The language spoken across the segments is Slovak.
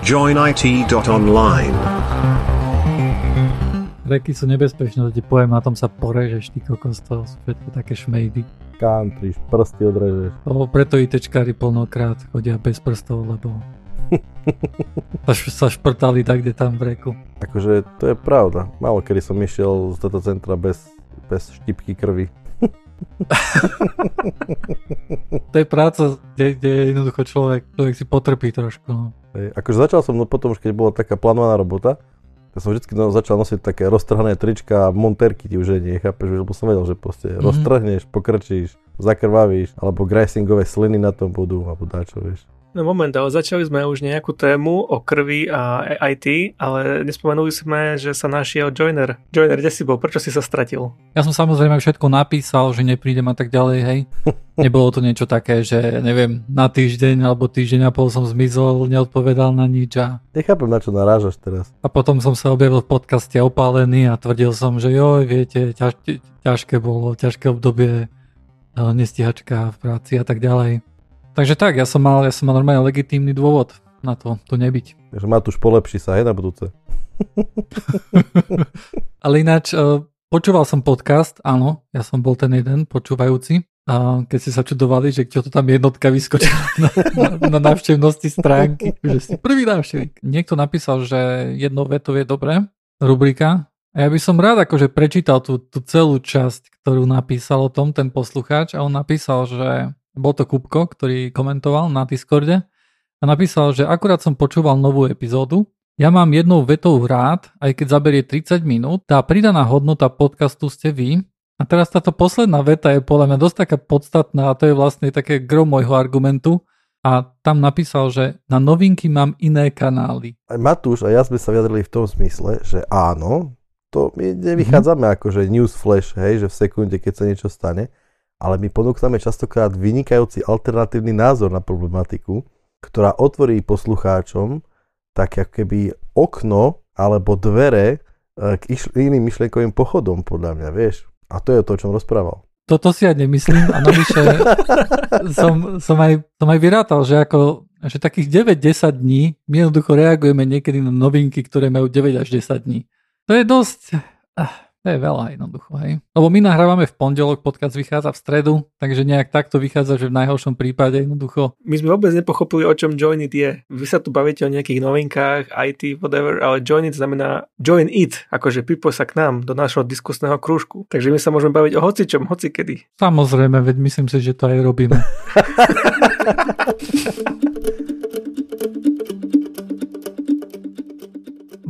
joinit.online. Reky sú nebezpečné, to ti poviem, na tom sa porežeš, ty kokos, to sú všetko také šmejdy. Country, prsty odrežeš. To, preto ITčkári plnokrát chodia bez prstov, lebo sa, š- sa šprtali tak, kde tam v reku. Akože to je pravda. Málo kedy som išiel z toto centra bez, bez štipky krvi. To je práca, kde, kde jednoducho človek, človek si potrpí trošku. No. Hej. Akože začal som, no potom už keď bola taká plánovaná robota, tak som vždy no, začal nosiť také roztrhané trička a monterky ti už nie, chápeš, lebo som vedel, že proste Mhm. mm-hmm. roztrhneš, pokrčíš, zakrvavíš, alebo gracingové sliny na tom budú, alebo dačo, vieš. No moment, ale začali sme už nejakú tému o krvi a IT, ale nespomenuli sme, že sa našiel Joiner. Joiner, kde si bol? Prečo si sa stratil? Ja som samozrejme všetko napísal, že neprídem a tak ďalej, hej. Nebolo to niečo také, že neviem, na týždeň alebo týždeň a pol som zmizol, neodpovedal na nič a, Nechápem, na čo narážaš teraz. a potom som sa objavil v podcaste opálený a tvrdil som, že joj, viete, ťaž, ťažké bolo, ťažké obdobie, e, nestihačka v práci a tak ďalej. Takže tak, ja som mal, ja som mal normálne legitímny dôvod na to, tu nebyť. Takže Matúš, polepší sa, hej, na budúce. Ale ináč, e, počúval som podcast, áno, ja som bol ten jeden počúvajúci. A keď ste sa čudovali, že čo to tam jednotka vyskočila na, na, na návštevnosti stránky, že si prvý návštevník. Niekto napísal, že jedno veto je dobré, rubrika. A ja by som rád akože prečítal tú, tú celú časť, ktorú napísal o tom ten poslucháč a on napísal, že bol to Kupko, ktorý komentoval na Discorde a napísal, že akurát som počúval novú epizódu ja mám jednou vetou rád, aj keď zaberie 30 minút. Tá pridaná hodnota podcastu ste vy. A teraz táto posledná veta je podľa mňa dosť taká podstatná a to je vlastne také gro môjho argumentu. A tam napísal, že na novinky mám iné kanály. Aj Matúš a ja sme sa vyjadrili v tom smysle, že áno, to my nevychádzame mm-hmm. ako že news flash, hej, že v sekunde, keď sa niečo stane, ale my ponúkame častokrát vynikajúci alternatívny názor na problematiku, ktorá otvorí poslucháčom tak ako keby okno alebo dvere e, k iným myšlienkovým pochodom, podľa mňa, vieš. A to je to, o čom rozprával. Toto si ja nemyslím a navyše som, som, aj, som aj vyrátal, že ako že takých 9-10 dní my jednoducho reagujeme niekedy na novinky, ktoré majú 9 až 10 dní. To je dosť... To je veľa jednoducho, hej. Lebo my nahrávame v pondelok, podcast vychádza v stredu, takže nejak takto vychádza, že v najhoršom prípade jednoducho. My sme vôbec nepochopili, o čom Join It je. Vy sa tu bavíte o nejakých novinkách, IT, whatever, ale Join It znamená Join It, akože pripoj sa k nám do nášho diskusného krúžku. Takže my sa môžeme baviť o hocičom, hocikedy. Samozrejme, veď myslím si, že to aj robíme.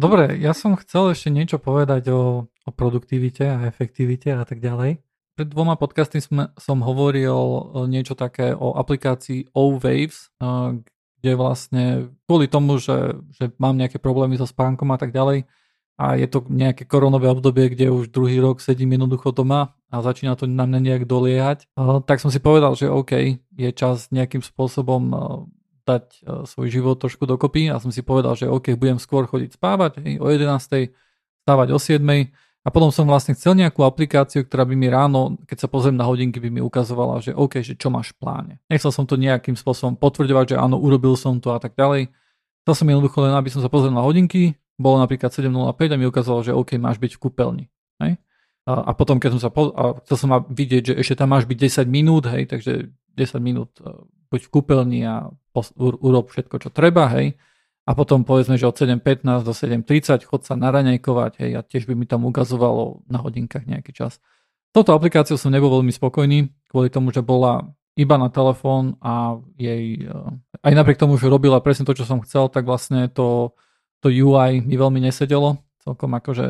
Dobre, ja som chcel ešte niečo povedať o, o produktivite a efektivite a tak ďalej. Pred dvoma podcasty sme, som hovoril niečo také o aplikácii O-Waves, kde vlastne kvôli tomu, že, že mám nejaké problémy so spánkom a tak ďalej a je to nejaké koronové obdobie, kde už druhý rok sedím jednoducho doma a začína to na mňa nejak doliehať, tak som si povedal, že OK, je čas nejakým spôsobom dať svoj život trošku dokopy a som si povedal, že OK, budem skôr chodiť spávať o 11. stávať o 7. A potom som vlastne chcel nejakú aplikáciu, ktorá by mi ráno, keď sa pozriem na hodinky, by mi ukazovala, že OK, že čo máš v pláne. Nechcel som to nejakým spôsobom potvrďovať, že áno, urobil som to a tak ďalej. Chcel som jednoducho len, aby som sa pozrel na hodinky, bolo napríklad 7.05 a mi ukázalo, že OK, máš byť v kúpeľni. Hej? A, a potom, keď som sa po, a chcel som vidieť, že ešte tam máš byť 10 minút, hej, takže 10 minút buď v kúpeľni a pos, urob všetko, čo treba, hej. A potom povedzme, že od 7.15 do 7.30 chod sa naraňajkovať, hej, a tiež by mi tam ukazovalo na hodinkách nejaký čas. Toto aplikáciou som nebol veľmi spokojný, kvôli tomu, že bola iba na telefón a jej, aj napriek tomu, že robila presne to, čo som chcel, tak vlastne to, to UI mi veľmi nesedelo. Celkom akože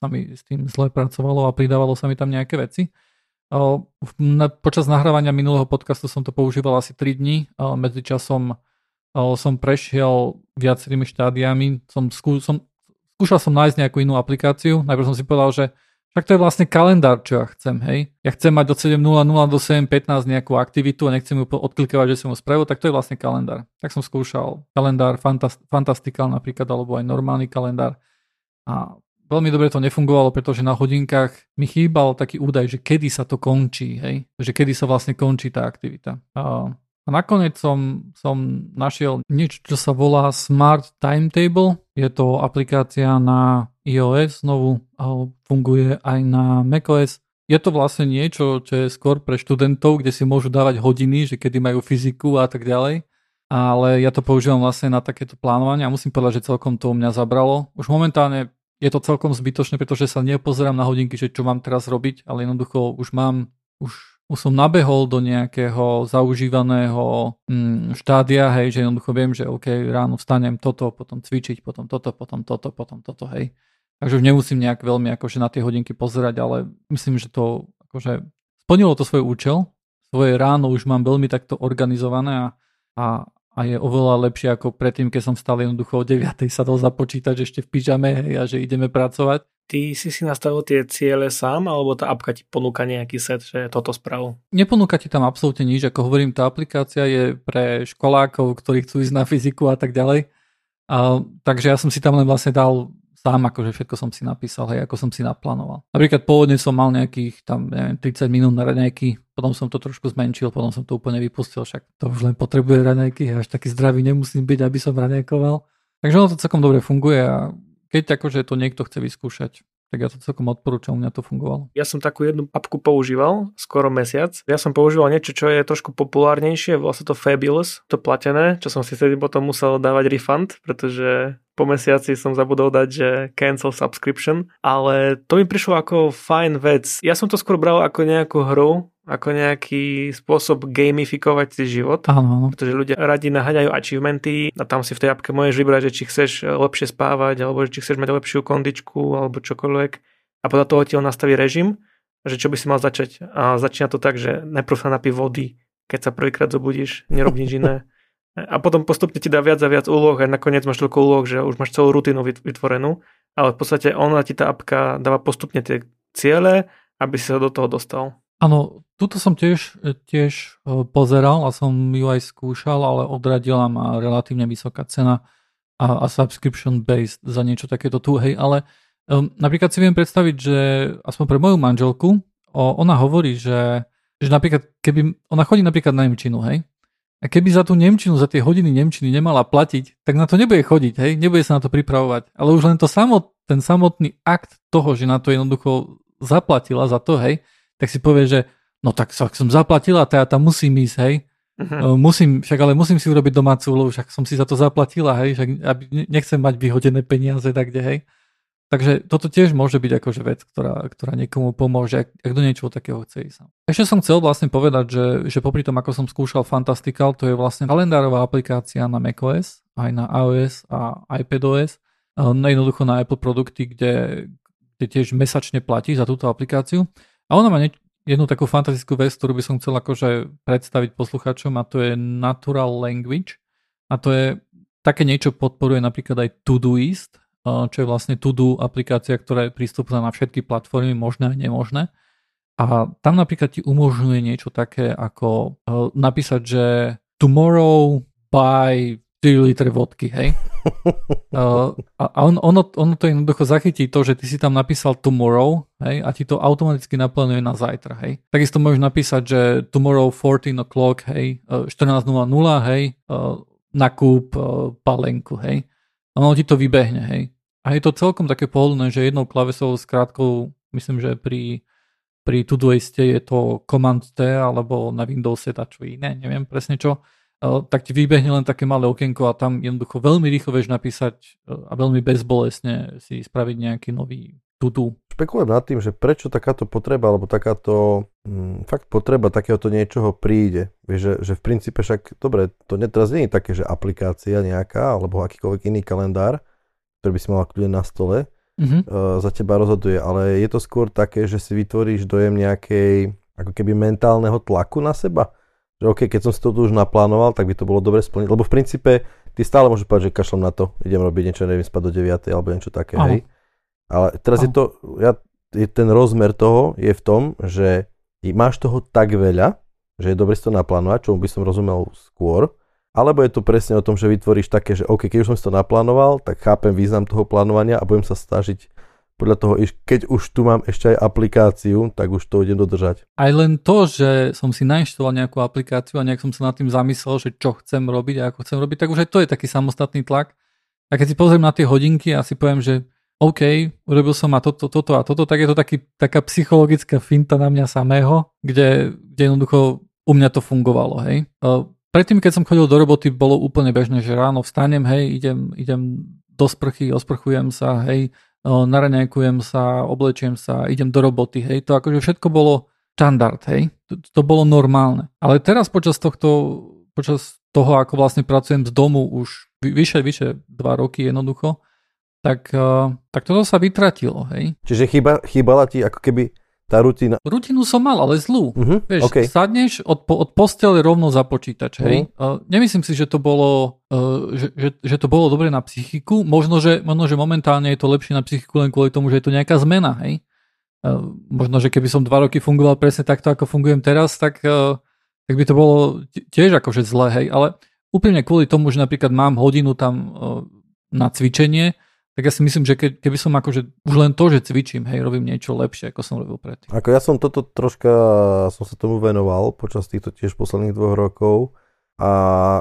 sa mi s tým zle pracovalo a pridávalo sa mi tam nejaké veci. Počas nahrávania minulého podcastu som to používal asi 3 dní. Medzičasom som prešiel viacerými štádiami. Som, skú, som, skúšal som nájsť nejakú inú aplikáciu. Najprv som si povedal, že však to je vlastne kalendár, čo ja chcem, hej. Ja chcem mať od 7.00 do 7.15 nejakú aktivitu a nechcem ju odklikovať, že som ju spravil, tak to je vlastne kalendár. Tak som skúšal kalendár, fantast, fantastical napríklad, alebo aj normálny kalendár. A veľmi dobre to nefungovalo, pretože na hodinkách mi chýbal taký údaj, že kedy sa to končí, hej? že kedy sa vlastne končí tá aktivita. A A nakoniec som, som našiel niečo, čo sa volá Smart Timetable. Je to aplikácia na iOS znovu funguje aj na macOS. Je to vlastne niečo, čo je skôr pre študentov, kde si môžu dávať hodiny, že kedy majú fyziku a tak ďalej. Ale ja to používam vlastne na takéto plánovanie a musím povedať, že celkom to u mňa zabralo. Už momentálne je to celkom zbytočné, pretože sa nepozerám na hodinky, že čo mám teraz robiť, ale jednoducho už mám, už už som nabehol do nejakého zaužívaného mm, štádia, hej, že jednoducho viem, že OK, ráno vstanem toto, potom cvičiť, potom toto, potom toto, potom toto, hej. Takže už nemusím nejak veľmi akože na tie hodinky pozerať, ale myslím, že to akože splnilo to svoj účel. Svoje ráno už mám veľmi takto organizované a, a, a je oveľa lepšie ako predtým, keď som stal jednoducho o 9. sadol započítať, že ešte v pyžame hej, a že ideme pracovať. Ty si si nastavil tie ciele sám, alebo tá apka ti ponúka nejaký set, že toto sprav? Neponúka ti tam absolútne nič, ako hovorím, tá aplikácia je pre školákov, ktorí chcú ísť na fyziku a tak ďalej. A, takže ja som si tam len vlastne dal sám, akože všetko som si napísal, hej, ako som si naplánoval. Napríklad pôvodne som mal nejakých tam, neviem, 30 minút na raňajky, potom som to trošku zmenšil, potom som to úplne vypustil, však to už len potrebuje raňajky, až taký zdravý nemusím byť, aby som raňajkoval. Takže ono to celkom dobre funguje a keď akože to niekto chce vyskúšať, tak ja to celkom odporúčam, mňa to fungovalo. Ja som takú jednu apku používal, skoro mesiac. Ja som používal niečo, čo je trošku populárnejšie, vlastne to Fabulous, to platené, čo som si vtedy potom musel dávať refund, pretože po mesiaci som zabudol dať, že cancel subscription, ale to mi prišlo ako fajn vec. Ja som to skôr bral ako nejakú hru, ako nejaký spôsob gamifikovať si život. Áno, áno. Pretože ľudia radi naháňajú achievementy a tam si v tej apke môžeš vybrať, že či chceš lepšie spávať, alebo či chceš mať lepšiu kondičku, alebo čokoľvek. A podľa toho ti on nastaví režim, že čo by si mal začať. A začína to tak, že najprv sa napí vody, keď sa prvýkrát zobudíš, nerob nič iné. A potom postupne ti dá viac a viac úloh a nakoniec máš toľko úloh, že už máš celú rutinu vytvorenú. Ale v podstate ona ti tá apka dáva postupne tie ciele, aby si sa do toho dostal. Áno, tuto som tiež, tiež e, pozeral a som ju aj skúšal, ale odradila ma relatívne vysoká cena a, a subscription based za niečo takéto tu, hej, ale um, napríklad si viem predstaviť, že aspoň pre moju manželku, o, ona hovorí, že, že napríklad, keby, ona chodí napríklad na Nemčinu, hej, a keby za tú Nemčinu, za tie hodiny Nemčiny nemala platiť, tak na to nebude chodiť, hej, nebude sa na to pripravovať. Ale už len to samot, ten samotný akt toho, že na to jednoducho zaplatila za to, hej, tak si povie, že no tak som zaplatila, teda tam musím ísť, hej. Uh-huh. Musím, však ale musím si urobiť domácu úlohu, však som si za to zaplatila, hej, však aby nechcem mať vyhodené peniaze tak kde, hej. Takže toto tiež môže byť akože vec, ktorá, ktorá niekomu pomôže, ak, ak do niečoho takého chce ísť. Ešte som chcel vlastne povedať, že, že popri tom, ako som skúšal Fantastical, to je vlastne kalendárová aplikácia na macOS, aj na iOS a iPadOS, no jednoducho na Apple produkty, kde, kde tiež mesačne platí za túto aplikáciu. A ona má jednu takú fantastickú vec, ktorú by som chcel akože predstaviť posluchačom a to je Natural Language. A to je také niečo podporuje napríklad aj Todoist, čo je vlastne Todo aplikácia, ktorá je prístupná na všetky platformy, možné a nemožné. A tam napríklad ti umožňuje niečo také ako napísať, že tomorrow by 4 litre vodky, hej. Uh, a on, ono, ono to jednoducho zachytí to, že ty si tam napísal tomorrow, hej, a ti to automaticky naplánuje na zajtra, hej. Takisto môžeš napísať, že tomorrow 14 o'clock, hej, 14.00, hej, uh, nakúp uh, palenku, hej. A ono ti to vybehne, hej. A je to celkom také pohodlné, že jednou klavesovou skrátkou, myslím, že pri pri Todoiste je to Command T alebo na Windowse čo iné, neviem presne čo tak ti vybehne len také malé okienko a tam jednoducho veľmi rýchlo vieš napísať e, a veľmi bezbolesne si spraviť nejaký nový tutu. Špekulujem nad tým, že prečo takáto potreba, alebo takáto hm, fakt potreba takéhoto niečoho príde. Vieš, že, že v princípe však, dobre, to teraz nie je také, že aplikácia nejaká, alebo akýkoľvek iný kalendár, ktorý by si mal kľudne na stole, mm-hmm. uh, za teba rozhoduje, ale je to skôr také, že si vytvoríš dojem nejakej, ako keby mentálneho tlaku na seba že OK, keď som si to už naplánoval, tak by to bolo dobre splniť, lebo v princípe ty stále môžeš povedať, že kašlom na to, idem robiť niečo, neviem, spať do 9 alebo niečo také, Aha. hej. Ale teraz Aha. je to, ja, je ten rozmer toho je v tom, že máš toho tak veľa, že je dobre si to naplánovať, čomu by som rozumel skôr, alebo je to presne o tom, že vytvoríš také, že OK, keď už som si to naplánoval, tak chápem význam toho plánovania a budem sa snažiť podľa toho, keď už tu mám ešte aj aplikáciu, tak už to idem dodržať. Aj len to, že som si nainštaloval nejakú aplikáciu a nejak som sa nad tým zamyslel, že čo chcem robiť a ako chcem robiť, tak už aj to je taký samostatný tlak. A keď si pozriem na tie hodinky a si poviem, že OK, urobil som a toto, toto a toto, tak je to taký, taká psychologická finta na mňa samého, kde, kde jednoducho u mňa to fungovalo, hej. Predtým, keď som chodil do roboty, bolo úplne bežné, že ráno vstanem, hej, idem, idem do sprchy, osprchujem sa, hej, naraňajkujem sa, oblečiem sa, idem do roboty, hej, to akože všetko bolo štandard, hej, to, to bolo normálne. Ale teraz počas tohto, počas toho, ako vlastne pracujem z domu už vyše, vyše dva roky jednoducho, tak, tak toto sa vytratilo, hej. Čiže chýba, chýbala ti ako keby tá rutina. Rutinu som mal, ale zlú. Uh-huh, Vieš, okay. sadneš od, od postele rovno za počítač, hej. Uh-huh. Uh, nemyslím si, že to bolo, uh, že, že, že to bolo dobre na psychiku. Možno že, možno, že momentálne je to lepšie na psychiku len kvôli tomu, že je to nejaká zmena, hej. Uh, možno, že keby som dva roky fungoval presne takto, ako fungujem teraz, tak, uh, tak by to bolo tiež akože zlé, hej. Ale úplne kvôli tomu, že napríklad mám hodinu tam uh, na cvičenie, tak ja si myslím, že ke, keby som akože už len to, že cvičím, hej, robím niečo lepšie, ako som robil predtým. Ako ja som toto troška, som sa tomu venoval počas týchto tiež posledných dvoch rokov a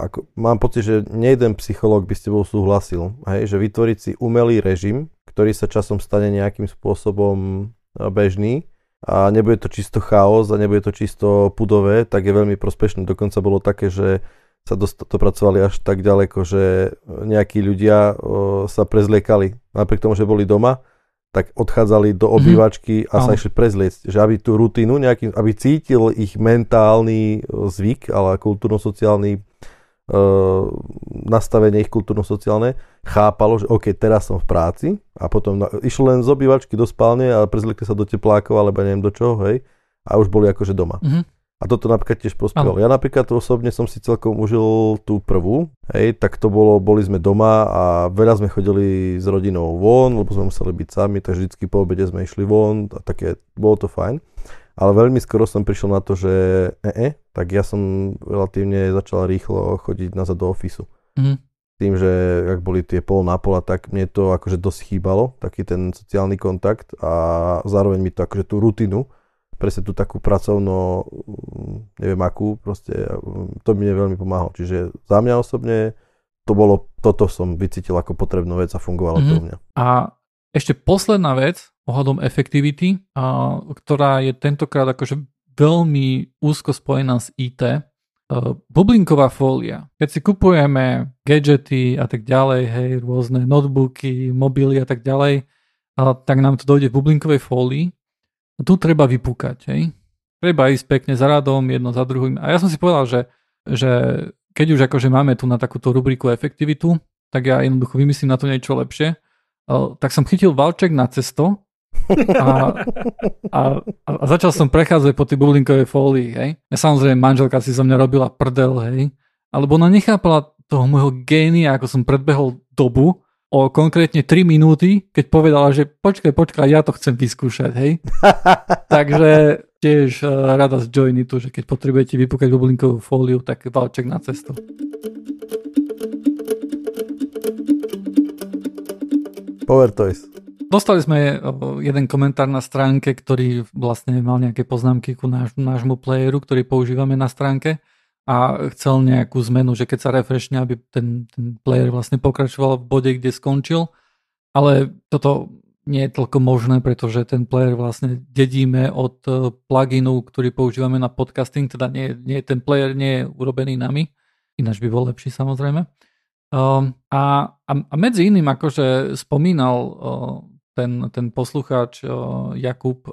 ako, mám pocit, že nejeden psychológ by s tebou súhlasil, hej, že vytvoriť si umelý režim, ktorý sa časom stane nejakým spôsobom e, bežný a nebude to čisto chaos a nebude to čisto pudové, tak je veľmi prospešné. Dokonca bolo také, že sa dopracovali až tak ďaleko, že nejakí ľudia sa prezliekali. Napriek tomu, že boli doma, tak odchádzali do mhm. obývačky mm-hmm. a sa išli prezliecť. Že aby tú rutinu, nejaký, aby cítil ich mentálny zvyk, ale kultúrno-sociálny e, nastavenie ich kultúrno-sociálne, chápalo, že OK, teraz som v práci a potom na, išlo len z obývačky do spálne a prezliekli sa do teplákov alebo neviem do čoho, hej, a už boli akože doma. Mm-hmm. A toto napríklad tiež prospievalo. Ja napríklad osobne som si celkom užil tú prvú, hej, tak to bolo, boli sme doma a veľa sme chodili s rodinou von, lebo sme museli byť sami, takže vždycky po obede sme išli von a také, bolo to fajn. Ale veľmi skoro som prišiel na to, že e, e tak ja som relatívne začal rýchlo chodiť nazad do ofisu. Mm-hmm. Tým, že ak boli tie pol na pol, tak mne to akože dosť chýbalo, taký ten sociálny kontakt a zároveň mi to akože tú rutinu, presne tú takú pracovnú, neviem akú, proste to mi veľmi pomáhalo. Čiže za mňa osobne to bolo, toto som vycítil ako potrebnú vec a fungovalo mm-hmm. to u mňa. A ešte posledná vec ohľadom efektivity, a, ktorá je tentokrát akože veľmi úzko spojená s IT, uh, bublinková fólia. Keď si kupujeme gadgety a tak ďalej, hej, rôzne notebooky, mobily a tak ďalej, a tak nám to dojde v bublinkovej fólii tu treba vypúkať, hej. Treba ísť pekne za radom, jedno za druhým. A ja som si povedal, že, že keď už akože máme tu na takúto rubriku efektivitu, tak ja jednoducho vymyslím na to niečo lepšie. Tak som chytil valček na cesto a, a, a začal som prechádzať po tej bublinkovej fólii, hej. Ja samozrejme manželka si zo mňa robila prdel, hej. Alebo ona nechápala toho môjho génia, ako som predbehol dobu, o konkrétne 3 minúty, keď povedala, že počkaj, počkaj, ja to chcem vyskúšať, hej. Takže tiež uh, rada z Joinitu, že keď potrebujete vypúkať bublinkovú fóliu, tak valček na cestu. Power Toys. Dostali sme eh, jeden komentár na stránke, ktorý vlastne mal nejaké poznámky ku náš, nášmu playeru, ktorý používame na stránke a chcel nejakú zmenu, že keď sa refreshne, aby ten, ten player vlastne pokračoval v bode, kde skončil. Ale toto nie je toľko možné, pretože ten player vlastne dedíme od e, pluginu, ktorý používame na podcasting, teda nie, nie, ten player nie je urobený nami, ináč by bol lepší samozrejme. Um, a, a, a medzi iným akože spomínal uh, ten, ten poslucháč uh, Jakub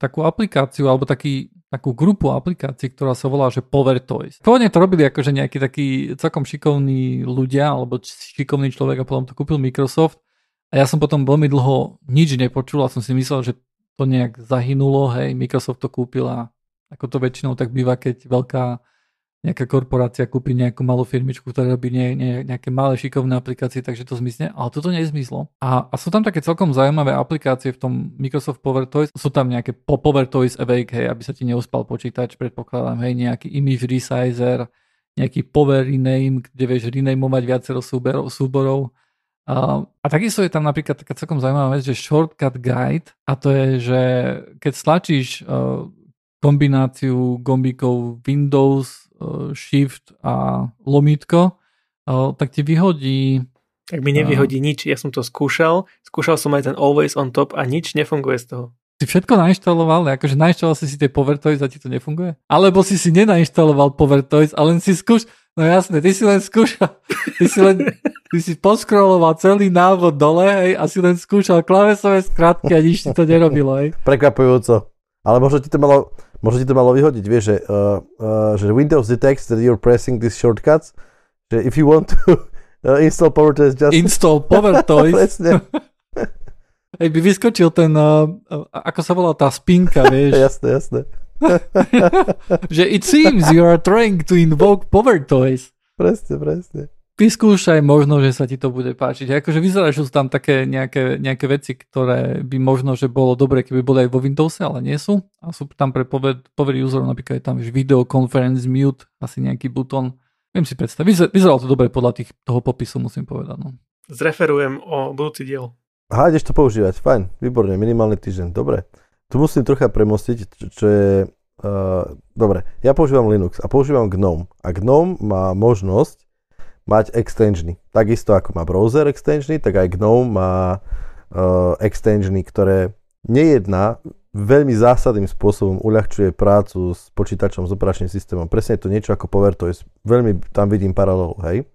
takú aplikáciu alebo taký takú grupu aplikácií, ktorá sa volá, že Power Toys. Pôvodne to robili akože nejakí takí celkom šikovní ľudia, alebo šikovný človek a potom to kúpil Microsoft. A ja som potom veľmi dlho nič nepočul a som si myslel, že to nejak zahynulo, hej, Microsoft to kúpil a ako to väčšinou tak býva, keď veľká nejaká korporácia kúpi nejakú malú firmičku, ktorá robí ne, ne, nejaké malé šikovné aplikácie, takže to zmizne, ale toto nezmizlo. A, a sú tam také celkom zaujímavé aplikácie v tom Microsoft Power Toys, sú tam nejaké po Power Toys Awake, hej, aby sa ti neuspal počítač, predpokladám, hej, nejaký image resizer, nejaký Power Rename, kde vieš renameovať viacero súborov, súborov. Uh, a takisto je tam napríklad taká celkom zaujímavá vec, že shortcut guide a to je, že keď stlačíš uh, kombináciu gombíkov Windows, Shift a lomítko, uh, tak ti vyhodí tak mi nevyhodí nič, ja som to skúšal, skúšal som aj ten Always on top a nič nefunguje z toho. Si všetko nainštaloval, akože nainštaloval si si tie PowerToys a ti to nefunguje? Alebo si si nenainštaloval PowerToys a len si skúš, no jasné, ty si len skúšal, ty si len, ty si poskroloval celý návod dole hej, a si len skúšal klavesové skratky a nič ti to nerobilo. Hej. Prekvapujúco. Ale možno ti to malo, možno ti to malo vyhodiť, vieš, že, uh, uh, že Windows detects that you're pressing these shortcuts, že if you want to uh, install PowerToys just... Install PowerToys. Presne. Hej, by vyskočil ten, uh, ako sa volá tá spinka, vieš. jasné, jasné. že it seems you are trying to invoke power toys. Presne, presne. Vyskúšaj možno, že sa ti to bude páčiť. Akože vyzerá, že sú tam také nejaké, nejaké veci, ktoré by možno, že bolo dobre, keby boli aj vo Windowse, ale nie sú. A sú tam pre power userov napríklad je tam video conference mute, asi nejaký button. Viem si predstaviť. Vyzeralo to dobre podľa tých, toho popisu, musím povedať. No. Zreferujem o budúci diel. Aha, ideš to používať, fajn, výborne, minimálny týždeň, dobre. Tu musím trocha premostiť, čo je... Uh, dobre, ja používam Linux a používam GNOME. A GNOME má možnosť mať extensiony. Takisto ako má browser extensiony, tak aj GNOME má uh, extensiony, ktoré nejedná veľmi zásadným spôsobom uľahčuje prácu s počítačom, s operačným systémom. Presne je to niečo ako PowerToys. Veľmi tam vidím paralelu, hej.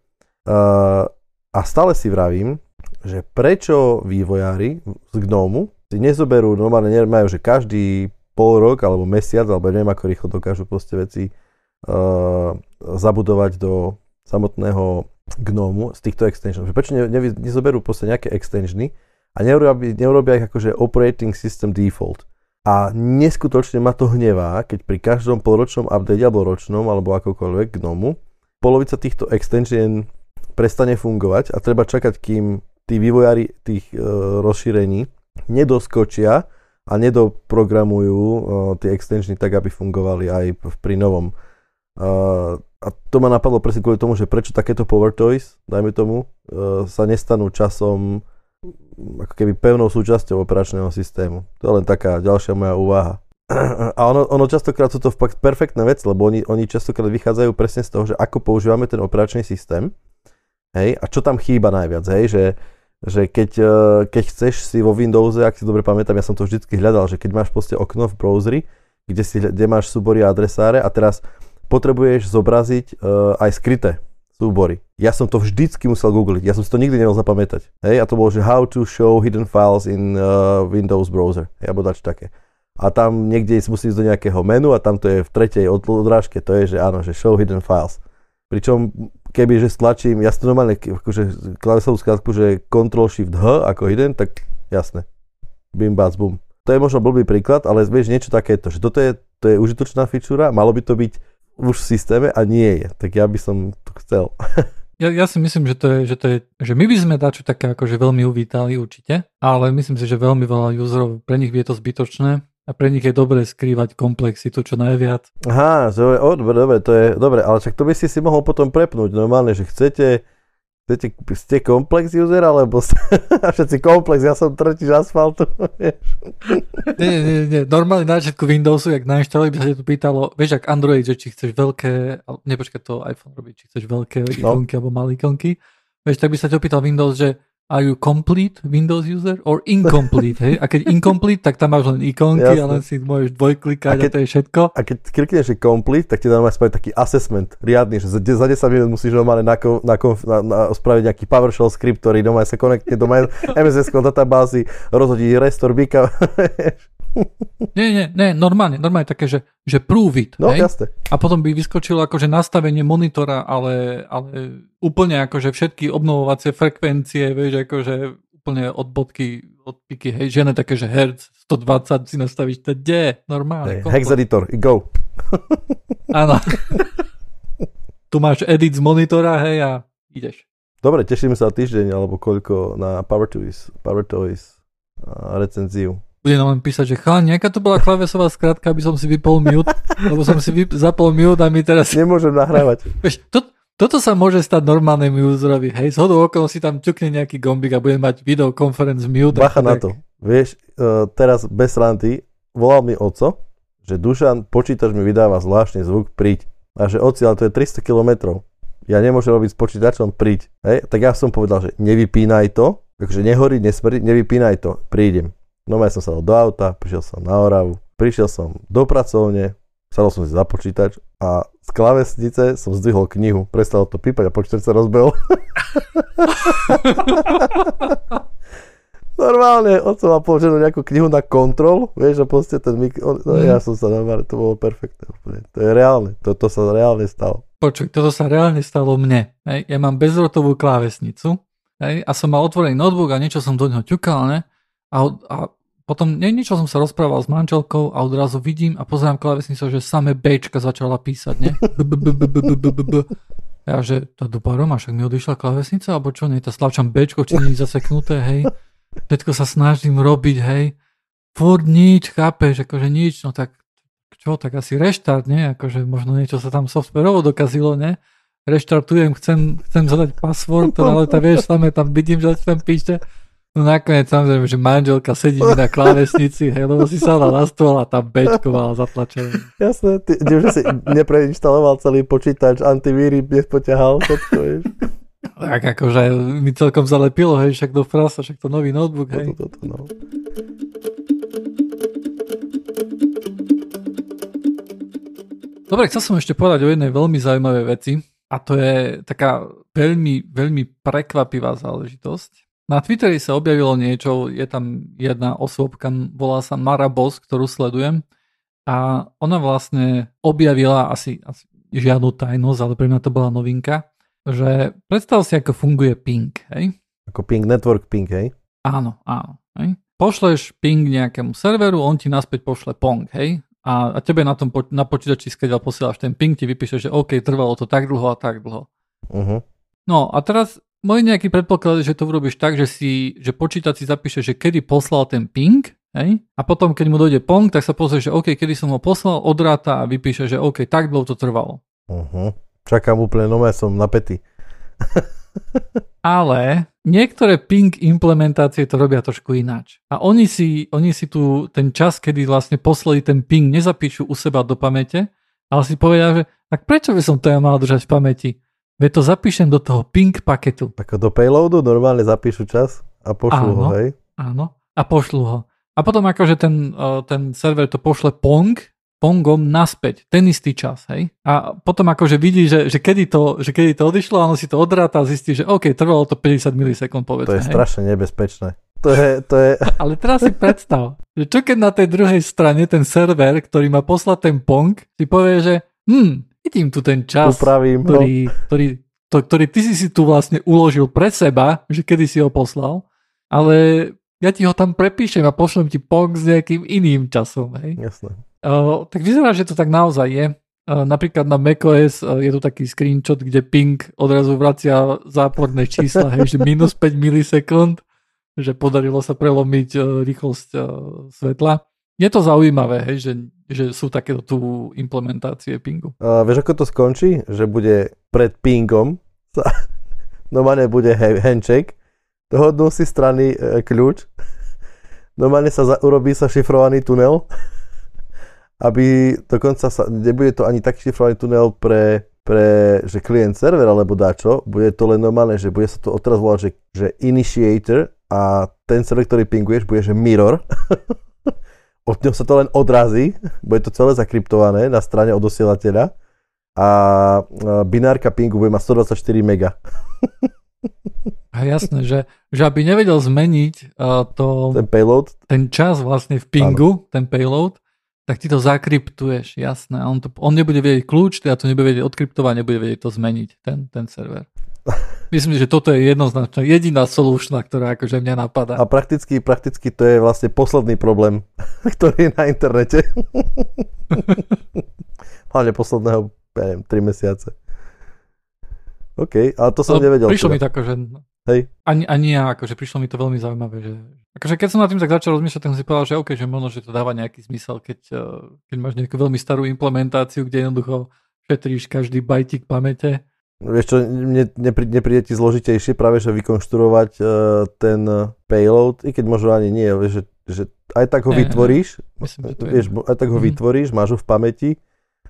Uh, a stále si vravím, že prečo vývojári z Gnomu si nezoberú, normálne nemajú, že každý pol rok alebo mesiac, alebo neviem ako rýchlo dokážu proste veci uh, zabudovať do samotného Gnomu z týchto extensionov. Prečo ne, ne, nezoberú proste nejaké extensiony a neurobia, neurobia ich akože operating system default. A neskutočne ma to hnevá, keď pri každom polročnom update alebo ročnom alebo akokoľvek Gnomu polovica týchto extension prestane fungovať a treba čakať, kým tí vývojári tých e, rozšírení nedoskočia a nedoprogramujú e, tie extensiony tak, aby fungovali aj pri novom. E, a to ma napadlo presne kvôli tomu, že prečo takéto Power Toys, dajme tomu, e, sa nestanú časom ako keby pevnou súčasťou operačného systému. To je len taká ďalšia moja úvaha. A ono, ono častokrát sú to fakt perfektné veci, lebo oni, oni častokrát vychádzajú presne z toho, že ako používame ten operačný systém Hej? A čo tam chýba najviac? Hej? Že, že keď, e, keď chceš si vo Windowse, ak si dobre pamätám, ja som to vždycky hľadal, že keď máš proste okno v browseri, kde, si, kde máš súbory a adresáre a teraz potrebuješ zobraziť uh, aj skryté súbory. Ja som to vždycky musel googliť, ja som si to nikdy nemal zapamätať. Hej, a to bolo, že how to show hidden files in uh, Windows browser, alebo dač také. A tam niekde musí ísť do nejakého menu a tam to je v tretej odrážke, to je, že áno, že show hidden files. Pričom keby, že stlačím, ja to normálne, akože klavesovú skratku, že Ctrl Shift H ako jeden, tak jasné. Bim, bac, bum. To je možno blbý príklad, ale vieš niečo takéto, že toto je, to je užitočná fičúra, malo by to byť už v systéme a nie je. Tak ja by som to chcel. Ja, ja si myslím, že to je, že to je, že my by sme dačo také akože veľmi uvítali určite, ale myslím si, že veľmi veľa userov, pre nich je to zbytočné a pre nich je dobre skrývať komplexitu čo najviac. Aha, o, dobre, dobre, to je dobre, ale však to by si si mohol potom prepnúť normálne, že chcete, chcete, ste komplex user, alebo ste, všetci komplex, ja som tretič asfaltu, vieš. Nie, nie, nie, normálne na začiatku Windowsu, jak nainštalovali, by sa to pýtalo, vieš, ak Android, že či chceš veľké, nepočkaj to iPhone robí, či chceš veľké no. ikonky alebo malé ikonky, vieš, tak by sa ťa opýtal Windows, že are you complete Windows user or incomplete, hej? A keď incomplete, tak tam máš len ikonky, ale si môžeš dvojklikať a, keď, a to je všetko. A keď klikneš, že complete, tak ti normálne spraviť taký assessment riadny, že za, za 10 minút musíš normálne na, na, na, na, spraviť nejaký PowerShell script, ktorý normálne sa konektne do MSS databázy, rozhodí restore backup. nie, nie, nie, normálne, normálne také, že, že prove it. No, hej? jasne. A potom by vyskočilo akože nastavenie monitora, ale, ale úplne akože všetky obnovovacie frekvencie, vieš, akože úplne od bodky, od piky, hej, žiadne také, že hertz 120 si nastavíš, to je normálne. Hey, hex editor, go. Áno. tu máš edit z monitora, hej, a ideš. Dobre, teším sa týždeň, alebo koľko na PowerToys, PowerToys recenziu bude nám len písať, že chalán, nejaká to bola klavesová skratka, aby som si vypol mute, lebo som si vyp- zapol mute a mi teraz... Nemôžem nahrávať. Vieš, to, to toto sa môže stať normálnemu userovi, hej, z hodou okolností tam ťukne nejaký gombík a bude mať videokonferenc mute. Bacha na to. Vieš, uh, teraz bez ranty volal mi oco, že Dušan, počítač mi vydáva zvláštny zvuk, príď. A že oci, ale to je 300 km. Ja nemôžem robiť s počítačom, príď. Hej? Tak ja som povedal, že nevypínaj to, takže nehorí, nesmrdí, nevypínaj to, prídem. No ja som sa do auta, prišiel som na Oravu, prišiel som do pracovne, sadol som si za počítač a z klavesnice som zdvihol knihu, prestal to pípať a počítač sa rozbehol. Normálne, on som mal položenú nejakú knihu na kontrol, vieš, a proste ten mik... No, ja som sa normálne, to bolo perfektné úplne. To je reálne, toto sa reálne stalo. Počuj, toto sa reálne stalo mne. Ja mám bezrotovú klávesnicu hej, a som mal otvorený notebook a niečo som do neho ťukal, ne? A, a potom nie, niečo som sa rozprával s manželkou a odrazu vidím a pozerám klávesnicu, že samé Bčka začala písať, ne? Ja, že to duparom, a však mi odišla klávesnica, alebo čo, nie, to stlačam Bčko, či nie zaseknuté, hej? Všetko sa snažím robiť, hej, furt nič, chápeš, akože nič, no tak čo, tak asi reštart, nie, akože možno niečo sa tam softverovo dokazilo, ne, reštartujem, chcem, chcem zadať password, ale tá vieš, samé tam vidím, že tam píšte, No nakoniec samozrejme, že manželka sedí na klávesnici, hej, lebo si sa na stôl a tam Bčko mala zatlačené. Jasné, ty, že si nepreinštaloval celý počítač, antivíry nespoťahal, všetko, vieš. Tak akože mi celkom zalepilo, hej, však do frasa, však to nový notebook, hej. To, to, to, no. Dobre, chcel som ešte povedať o jednej veľmi zaujímavej veci a to je taká veľmi, veľmi prekvapivá záležitosť. Na Twitteri sa objavilo niečo, je tam jedna osobka, volá sa Mara Boss, ktorú sledujem a ona vlastne objavila asi, asi žiadnu tajnosť, ale pre mňa to bola novinka, že predstav si, ako funguje ping, hej? Ako ping network ping, hej? Áno, áno. Hej? Pošleš ping nejakému serveru, on ti naspäť pošle pong, hej? A, a tebe na tom na počítači, keď posielaš ten ping, ti vypíše, že OK, trvalo to tak dlho a tak dlho. Uh-huh. No a teraz môj nejaký predpoklad je, že to urobíš tak, že si, že počítač si zapíše, že kedy poslal ten ping, hej? A potom, keď mu dojde pong, tak sa pozrie, že OK, kedy som ho poslal, odráta a vypíše, že OK, tak dlho to trvalo. Uh-huh. Čakám úplne, no som napätý. Ale niektoré ping implementácie to robia trošku ináč. A oni si, oni si tu ten čas, kedy vlastne poslali ten ping, nezapíšu u seba do pamäte, ale si povedia, že tak prečo by som to ja mal držať v pamäti? Veď to zapíšem do toho ping paketu. Ako do payloadu normálne zapíšu čas a pošlu áno, ho, hej? Áno, a pošlu ho. A potom akože ten, eh, ten server to pošle pong pongom naspäť, ten istý čas, hej? A potom akože vidí, že, že, kedy, to, že kedy to odišlo, a on si to odráta a zistí, že OK, trvalo to 50 milisekúnd, povedzme. To je hej? strašne nebezpečné. To je, to je... Ale teraz si predstav, že čo keď na tej druhej strane ten server, ktorý má poslať ten pong, si povie, že hm, vidím tu ten čas, Upravím, ktorý, no. ktorý, to, ktorý ty si si tu vlastne uložil pre seba, že kedy si ho poslal, ale ja ti ho tam prepíšem a pošlem ti pong s nejakým iným časom, hej? Jasné. Uh, tak vyzerá, že to tak naozaj je. Uh, napríklad na macOS uh, je tu taký screenshot, kde ping odrazu vracia záporné čísla, hej, že minus 5 milisekúnd, že podarilo sa prelomiť uh, rýchlosť uh, svetla. Je to zaujímavé, hej, že, že sú takéto tu implementácie pingu. Uh, vieš, ako to skončí? Že bude pred pingom sa, normálne bude handshake, dohodnú si strany e, kľúč, normálne sa za, urobí sa šifrovaný tunel aby dokonca sa, nebude to ani taký šifrovaný tunel pre, pre že klient server alebo dačo, bude to len normálne, že bude sa to odteraz volať, že, že initiator a ten server, ktorý pinguješ, bude, že mirror. Od neho sa to len odrazí, bude to celé zakryptované na strane odosielateľa a binárka pingu bude mať 124 mega. A jasné, že, že aby nevedel zmeniť uh, to, ten payload, ten čas vlastne v pingu, ano. ten payload, tak ty to zakryptuješ, jasné. On, to, on nebude vedieť kľúč, teda to nebude vedieť odkryptovať, nebude vedieť to zmeniť, ten, ten server. Myslím, že toto je jednoznačne jediná solution, ktorá akože mňa napadá. A prakticky, prakticky to je vlastne posledný problém, ktorý je na internete. Hlavne posledného, ja neviem, 3 mesiace. OK, ale to som no, nevedel. Prišlo teda. mi tak, že Hej. Ani, ani ja, akože prišlo mi to veľmi zaujímavé, že akože keď som nad tým tak začal rozmýšľať, tak som si povedal, že OK, že možno, že to dáva nejaký zmysel, keď, eh, keď máš nejakú veľmi starú implementáciu, kde jednoducho šetríš každý bajtík pamäte Vieš čo, ne, nepri, nepríde ti zložitejšie práve, že vykonštruovať uh, ten payload, i keď možno ani nie, že, že aj tak ho Nie, vytvoríš, Myslím, že to je... vieš, aj tak ho Mhm. vytvoríš, máš ho v pamäti,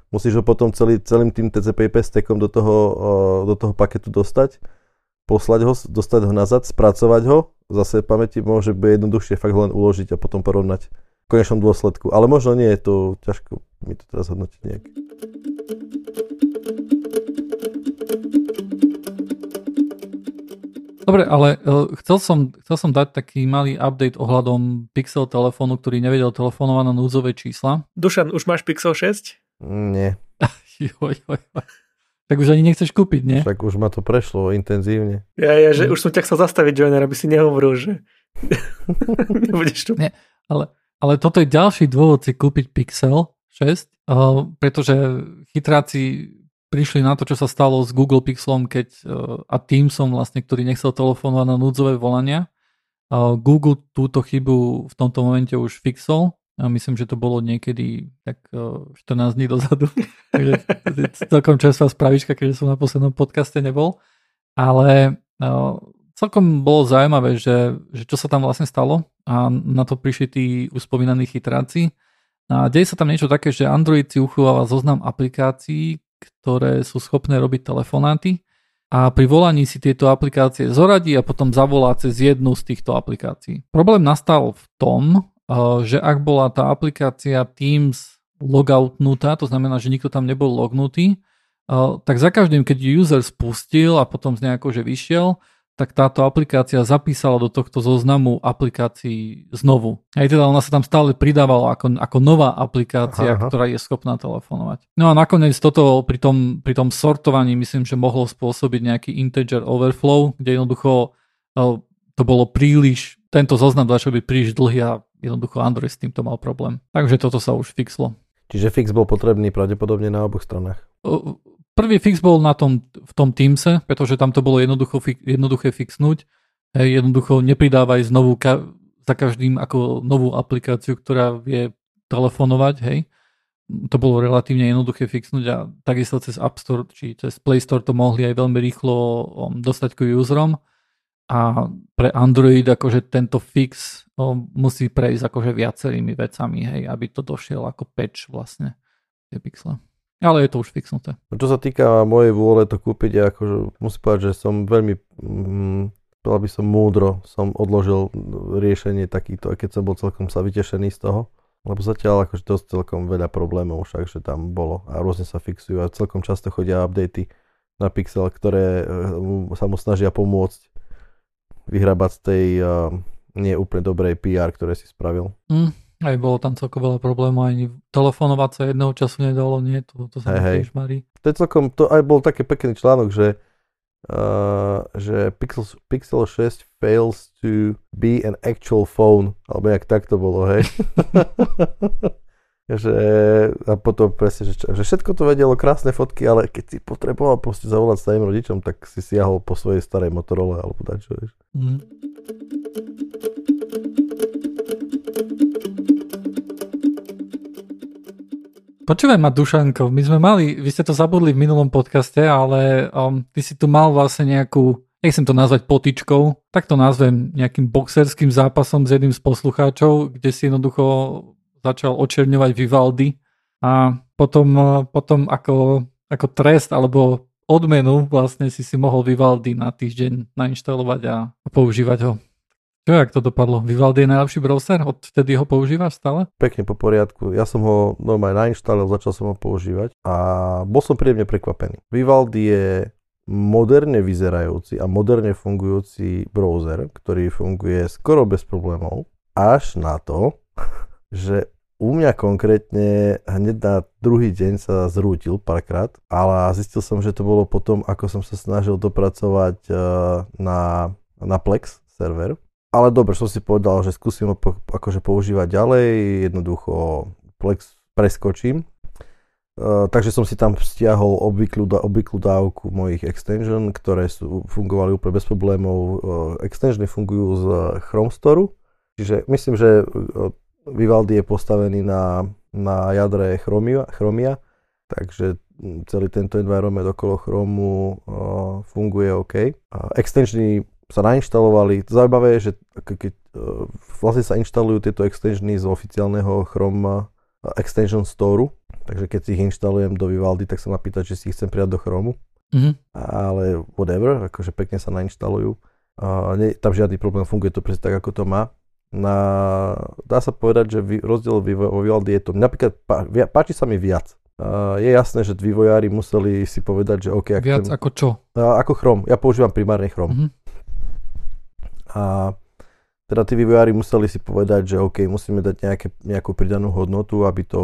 musíš ho potom celý, celým tým TCP/IP stackom do toho, uh, do toho paketu dostať, poslať ho, dostať ho nazad, spracovať ho, zase v pamäti môže byť jednoduchšie fakt len uložiť a potom porovnať v konečnom dôsledku. Ale možno nie je to ťažko mi to teraz hodnotiť nejak. Dobre, ale uh, chcel, som, chcel som dať taký malý update ohľadom Pixel telefónu, ktorý nevedel telefonovať na núdzové čísla. Dušan, už máš Pixel 6? Nie, Joj, joj, joj. Tak už ani nechceš kúpiť, nie? však už ma to prešlo intenzívne. Ja, ja, že Mm. už som ťa chcel zastaviť, Joiner, aby si nehovoril, že nebudeš tu. Nie. Ale, ale toto je ďalší dôvod si kúpiť Pixel 6, uh, pretože chytráci prišli na to, čo sa stalo s Google Pixelom keď, uh, a Teamsom vlastne, ktorý nechcel telefonovať na núdzové volania. Uh, Google túto chybu v tomto momente už fixol. A myslím, že to bolo niekedy tak uh, 14 dní dozadu. Takže celkom čerstvá spravička, keďže som na poslednom podcaste nebol. Ale celkom bolo zaujímavé, že, že čo sa tam vlastne stalo a na to prišli tí uspomínaní chytráci. A deje sa tam niečo také, že Android si uchováva zoznam aplikácií, ktoré sú schopné robiť telefonáty a pri volaní si tieto aplikácie zoradí a potom zavolá cez jednu z týchto aplikácií. Problém nastal v tom, uh, že ak bola tá aplikácia Teams logoutnutá, to znamená, že nikto tam nebol lognutý, uh, tak za každým, keď user spustil a potom z nejako, že vyšiel, tak táto aplikácia zapísala do tohto zoznamu aplikácií znovu. Aj teda ona sa tam stále pridávala ako, ako nová aplikácia, Aha, ktorá je schopná telefonovať. No a nakoniec toto pri tom, pri tom sortovaní myslím, že mohlo spôsobiť nejaký integer overflow, kde jednoducho eh, to bolo príliš, tento zoznam začal byť príliš dlhý a jednoducho Android s týmto mal problém. Takže toto sa už fixlo. Čiže fix bol potrebný pravdepodobne na oboch stranách. Prvý fix bol na tom, v tom Teamse, pretože tam to bolo jednoducho, jednoduché fixnúť. Jednoducho nepridávaj znovu ka- za každým ako novú aplikáciu, ktorá vie telefonovať, hej. To bolo relatívne jednoduché fixnúť a takisto cez App Store či cez Play Store to mohli aj veľmi rýchlo um, dostať ku userom a pre Android akože tento fix um, musí prejsť akože viacerými vecami, hej, aby to došiel ako patch vlastne tie pixle. Ale je to už fixnuté. No, Čo sa týka mojej vôle to kúpiť, ja akože musím povedať, že som veľmi, mm, povedal by som múdro, som odložil riešenie takýto, aj keď som bol celkom sa vytešený z toho. Lebo zatiaľ akože dosť celkom veľa problémov však, že tam bolo a rôzne sa fixujú a celkom často chodia updaty na Pixel, ktoré eh, sa mu snažia pomôcť vyhrabať z tej uh, nie úplne dobrej PR, ktoré si spravil. Mm, aj bolo tam celkom veľa problémov, ani telefonovať sa jedného času nedalo, nie, to, to sa hej. tiež marí. to je celkom, to aj bol taký pekný článok, že, uh, že Pixel, Pixel 6 fails to be an actual phone, alebo jak tak to bolo, hej. že, a potom presne, že, že všetko to vedelo, krásne fotky, ale keď si potreboval proste zavolať svojim rodičom, tak si siahol po svojej starej Motorola, alebo tak čo, vieš. Mm. Počúvaj ma, Dušanko, my sme mali, vy ste to zabudli v minulom podcaste, ale um, ty si tu mal vlastne nejakú, nechcem to nazvať potičkou, tak to nazvem nejakým boxerským zápasom s jedným z poslucháčov, kde si jednoducho začal očerňovať Vivaldy a potom, uh, potom ako, ako trest alebo odmenu vlastne si si mohol Vivaldy na týždeň nainštalovať a, používať ho. Čo, jak to dopadlo? Vivaldi je najlepší browser? Odvtedy ho používaš stále? Pekne po poriadku. Ja som ho normálne nainštalil, začal som ho používať a bol som príjemne prekvapený. Vivaldi je moderne vyzerajúci a moderne fungujúci browser, ktorý funguje skoro bez problémov, až na to, že u mňa konkrétne hneď na druhý deň sa zrútil párkrát, ale zistil som, že to bolo potom, ako som sa snažil dopracovať eh, na, na Plex server. Ale dobre, som si povedal, že skúsim ho po, akože používať ďalej, jednoducho Plex preskočím. Uh, takže som si tam stiahol obvyklú, obvyklú dávku mojich extension, ktoré sú, fungovali úplne bez problémov. Uh, extensiony fungujú z Chrome Store, čiže myslím, že uh, Vivaldi je postavený na, na jadre Chromia, Chromia, takže celý tento environment okolo Chromu uh, funguje OK. Uh, extensiony sa nainštalovali. Zaujímavé je, že keď uh, vlastne sa inštalujú tieto extensiony z oficiálneho Chrome extension store, takže keď si ich inštalujem do Vivaldy, tak sa ma pýta, či si ich chcem pridať do Chromu. Mhm. Ale whatever, akože pekne sa nainštalujú. Uh, nie, tam žiadny problém, funguje to presne tak, ako to má. Na, dá sa povedať, že vy, rozdiel vo Vivaldi je to, napríklad pá, páči sa mi viac. Uh, je jasné, že vývojári museli si povedať, že OK. Viac chcem, ako čo? Uh, ako Chrome. Ja používam primárne Chrome. Mhm. A teda tí vývojári museli si povedať, že OK, musíme dať nejaké, nejakú pridanú hodnotu, aby to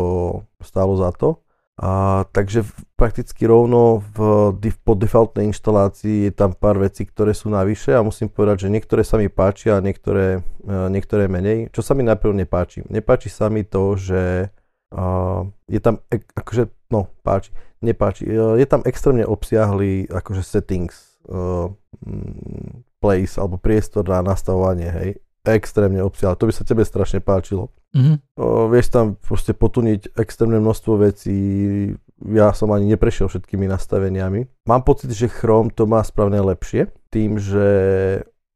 stálo za to. A, takže prakticky rovno v, po defaultnej inštalácii je tam pár vecí, ktoré sú navyše a musím povedať, že niektoré sa mi páčia a niektoré, e, niektoré menej. Čo sa mi najprv nepáči? Nepáči sa mi to, že uh, je tam, akože, no, páči, nepáči, je tam extrémne obsiahly akože settings, uh, place alebo priestor na nastavovanie, hej extrémne obsiahle. To by sa tebe strašne páčilo. Mm-hmm. O, vieš tam proste potuniť extrémne množstvo vecí. Ja som ani neprešiel všetkými nastaveniami. Mám pocit, že Chrome to má správne lepšie, tým, že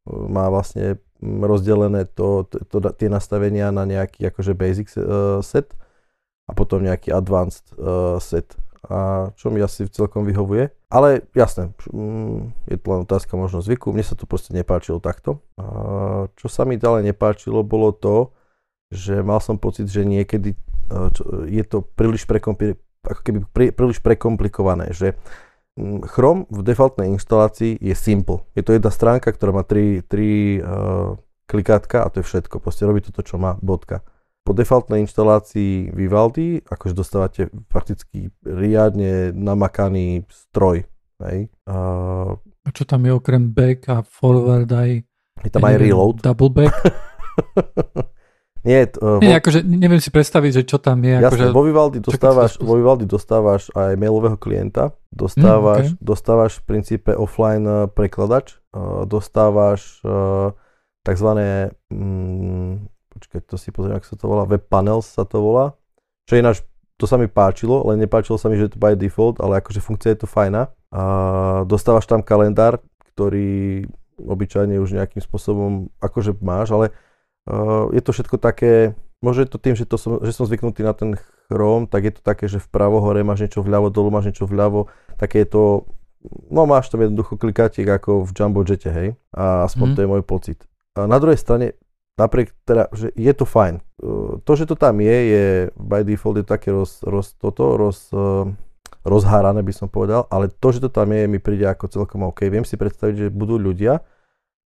má vlastne rozdelené to, to, to, tie nastavenia na nejaký akože basic uh, set a potom nejaký advanced uh, set a čo mi asi celkom vyhovuje. Ale jasné, mm, je to len otázka možno zvyku, mne sa to proste nepáčilo takto. A čo sa mi ďalej nepáčilo, bolo to, že mal som pocit, že niekedy je to príliš, prekompli- ako keby prí, príliš prekomplikované, že mm, Chrome v defaultnej inštalácii je simple. Je to jedna stránka, ktorá má tri, tri uh, klikátka a to je všetko. Proste robí to, čo má, bodka po defaultnej inštalácii Vivaldi, akože dostávate prakticky riadne namakaný stroj. Hej. A... a čo tam je okrem back a forward aj... Je tam aj reload. Double back. Nie, uh, Nie, akože neviem si predstaviť, že čo tam je. Jasne, akože... vo, Vivaldi dostávaš, vo Vivaldi dostávaš aj mailového klienta, dostávaš, mm, okay. dostávaš v princípe offline eh, prekladač, uh, dostávaš uh, takzvané mm, počkaj, to si pozriem, ako sa to volá, Web Panels sa to volá, čo ináč, to sa mi páčilo, len nepáčilo sa mi, že je to by default, ale akože funkcia je to fajná. A dostávaš tam kalendár, ktorý obyčajne už nejakým spôsobom akože máš, ale uh, je to všetko také, možno je to tým, že, to som, že som zvyknutý na ten Chrome, tak je to také, že vpravo hore máš niečo vľavo, dolu máš niečo vľavo, také je to, no máš tam jednoducho klikátik ako v Jumbo Jette, hej, a aspoň mm. to je môj pocit. A na druhej strane napriek teda, že je to fajn. To, že to tam je, je by default je také roz, roz, toto, roz, rozhárané by som povedal, ale to, že to tam je, mi príde ako celkom OK. Viem si predstaviť, že budú ľudia,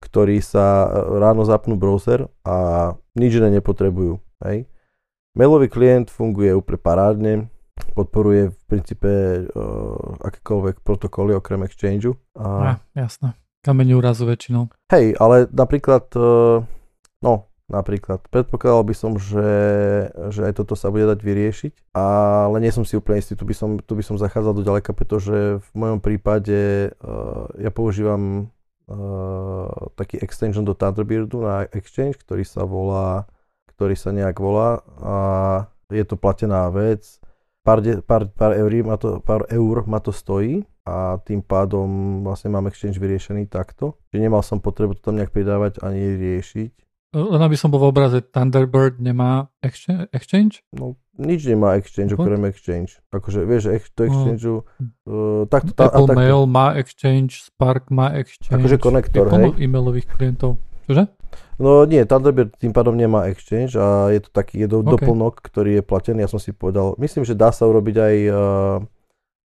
ktorí sa ráno zapnú browser a nič iné nepotrebujú. Hej. Mailový klient funguje úplne parádne, podporuje v princípe uh, akékoľvek protokoly okrem Exchangeu. A... Ja, jasné. Kameň úrazu väčšinou. Hej, ale napríklad uh, No, napríklad. Predpokladal by som, že, že aj toto sa bude dať vyriešiť, ale nie som si úplne istý, tu by som, tu by som zachádzal do ďaleka, pretože v mojom prípade uh, ja používam uh, taký extension do Thunderbirdu na Exchange, ktorý sa volá, ktorý sa nejak volá a je to platená vec. Pár, de, pár, pár, eur, ma to, pár eur ma to stojí a tým pádom vlastne mám Exchange vyriešený takto. Čiže nemal som potrebu to tam nejak pridávať ani riešiť. Len aby som bol v obraze, Thunderbird nemá exchange? No, nič nemá exchange, okrem exchange. Akože, vieš, ex, to no. exchange, uh, takto, tá, Apple takto. Mail má exchange, Spark má exchange. Akože konektor, hej? e-mailových klientov. Čože? No nie, Thunderbird tým pádom nemá exchange a je to taký je do, okay. doplnok, ktorý je platený. Ja som si povedal, myslím, že dá sa urobiť aj uh,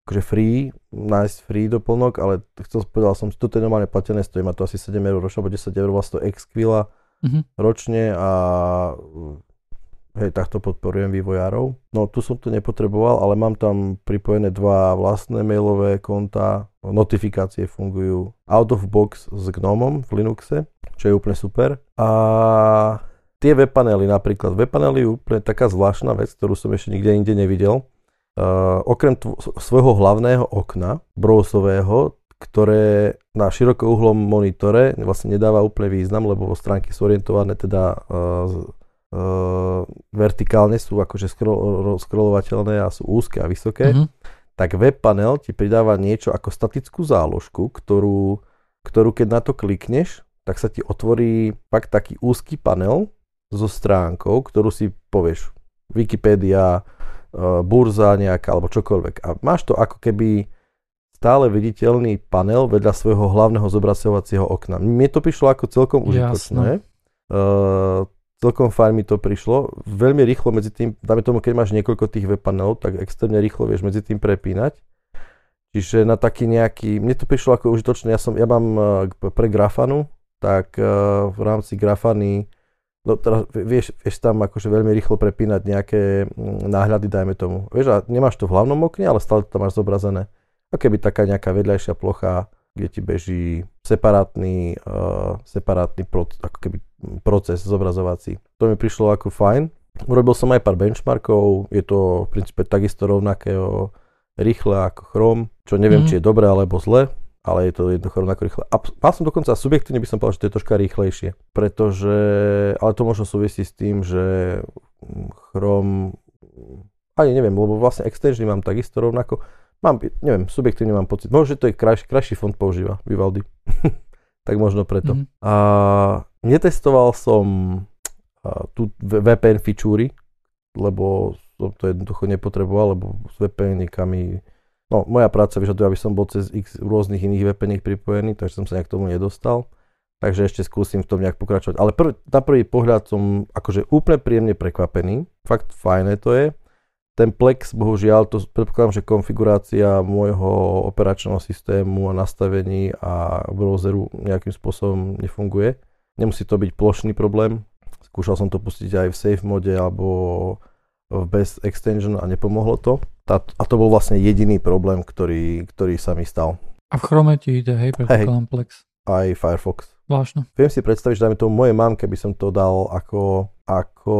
akože free, nájsť free doplnok, ale chcel povedal som, toto je normálne platené, stojí ma to asi 7 eur ročne, alebo 10 eur vlastne Xquila mm-hmm. ročne a hej, takto podporujem vývojárov. No tu som to nepotreboval, ale mám tam pripojené dva vlastné mailové konta, notifikácie fungujú out of box s Gnomom v Linuxe, čo je úplne super. A tie web panely napríklad, web panely je úplne taká zvláštna vec, ktorú som ešte nikde inde nevidel. Uh, okrem tvo- svojho hlavného okna, browsového, ktoré na širokouhlom monitore vlastne nedáva úplne význam, lebo stránky sú orientované teda uh, uh, vertikálne, sú akože scroll, scrollovateľné a sú úzke a vysoké, mm-hmm. tak web panel ti pridáva niečo ako statickú záložku, ktorú, ktorú keď na to klikneš, tak sa ti otvorí fakt taký úzky panel so stránkou, ktorú si povieš Wikipedia, e, burza nejaká alebo čokoľvek. A máš to ako keby stále viditeľný panel vedľa svojho hlavného zobracovacieho okna. Mne to prišlo ako celkom užitočné. Uh, celkom fajn mi to prišlo. Veľmi rýchlo medzi tým, dáme tomu, keď máš niekoľko tých web panelov, tak extrémne rýchlo vieš medzi tým prepínať. Čiže na taký nejaký, mne to prišlo ako užitočné, ja, som, ja mám uh, pre Grafanu, tak uh, v rámci Grafany, no teraz vieš, vieš tam akože veľmi rýchlo prepínať nejaké mm, náhľady, dajme tomu. Vieš, a nemáš to v hlavnom okne, ale stále to máš zobrazené. A keby taká nejaká vedľajšia plocha, kde ti beží separátny, uh, separátny pro, ako keby proces zobrazovací. To mi prišlo ako fajn. Urobil som aj pár benchmarkov, je to v princípe takisto rovnaké o rýchle ako Chrome, čo neviem, mm. či je dobré alebo zle, ale je to jednoducho rovnako rýchle. A mal som dokonca subjektívne by som povedal, že to je troška rýchlejšie, pretože, ale to možno súvisí s tým, že Chrome, ani neviem, lebo vlastne extensiony mám takisto rovnako, mám, neviem, subjektívne mám pocit, možno, že to je krajší, krajší fond používa, Vivaldi. tak možno preto. Mm. A Netestoval som tu VPN fičúry, lebo som to jednoducho nepotreboval, lebo s VPN-ikami, no moja práca vyžaduje, aby som bol cez x rôznych iných VPN pripojený, takže som sa nejak k tomu nedostal. Takže ešte skúsim v tom nejak pokračovať. Ale prv, na prvý pohľad som akože úplne príjemne prekvapený. Fakt fajné to je. Ten Plex, bohužiaľ, to predpokladám, že konfigurácia môjho operačného systému a nastavení a browseru nejakým spôsobom nefunguje. Nemusí to byť plošný problém. Skúšal som to pustiť aj v safe mode alebo v best extension a nepomohlo to. Tá, a to bol vlastne jediný problém, ktorý, ktorý sa mi stal. A v Chrome ti ide, hej, hey, Complex. Aj Firefox. Vážne. Viem si predstaviť, že dajme tomu mojej mamke by som to dal ako, ako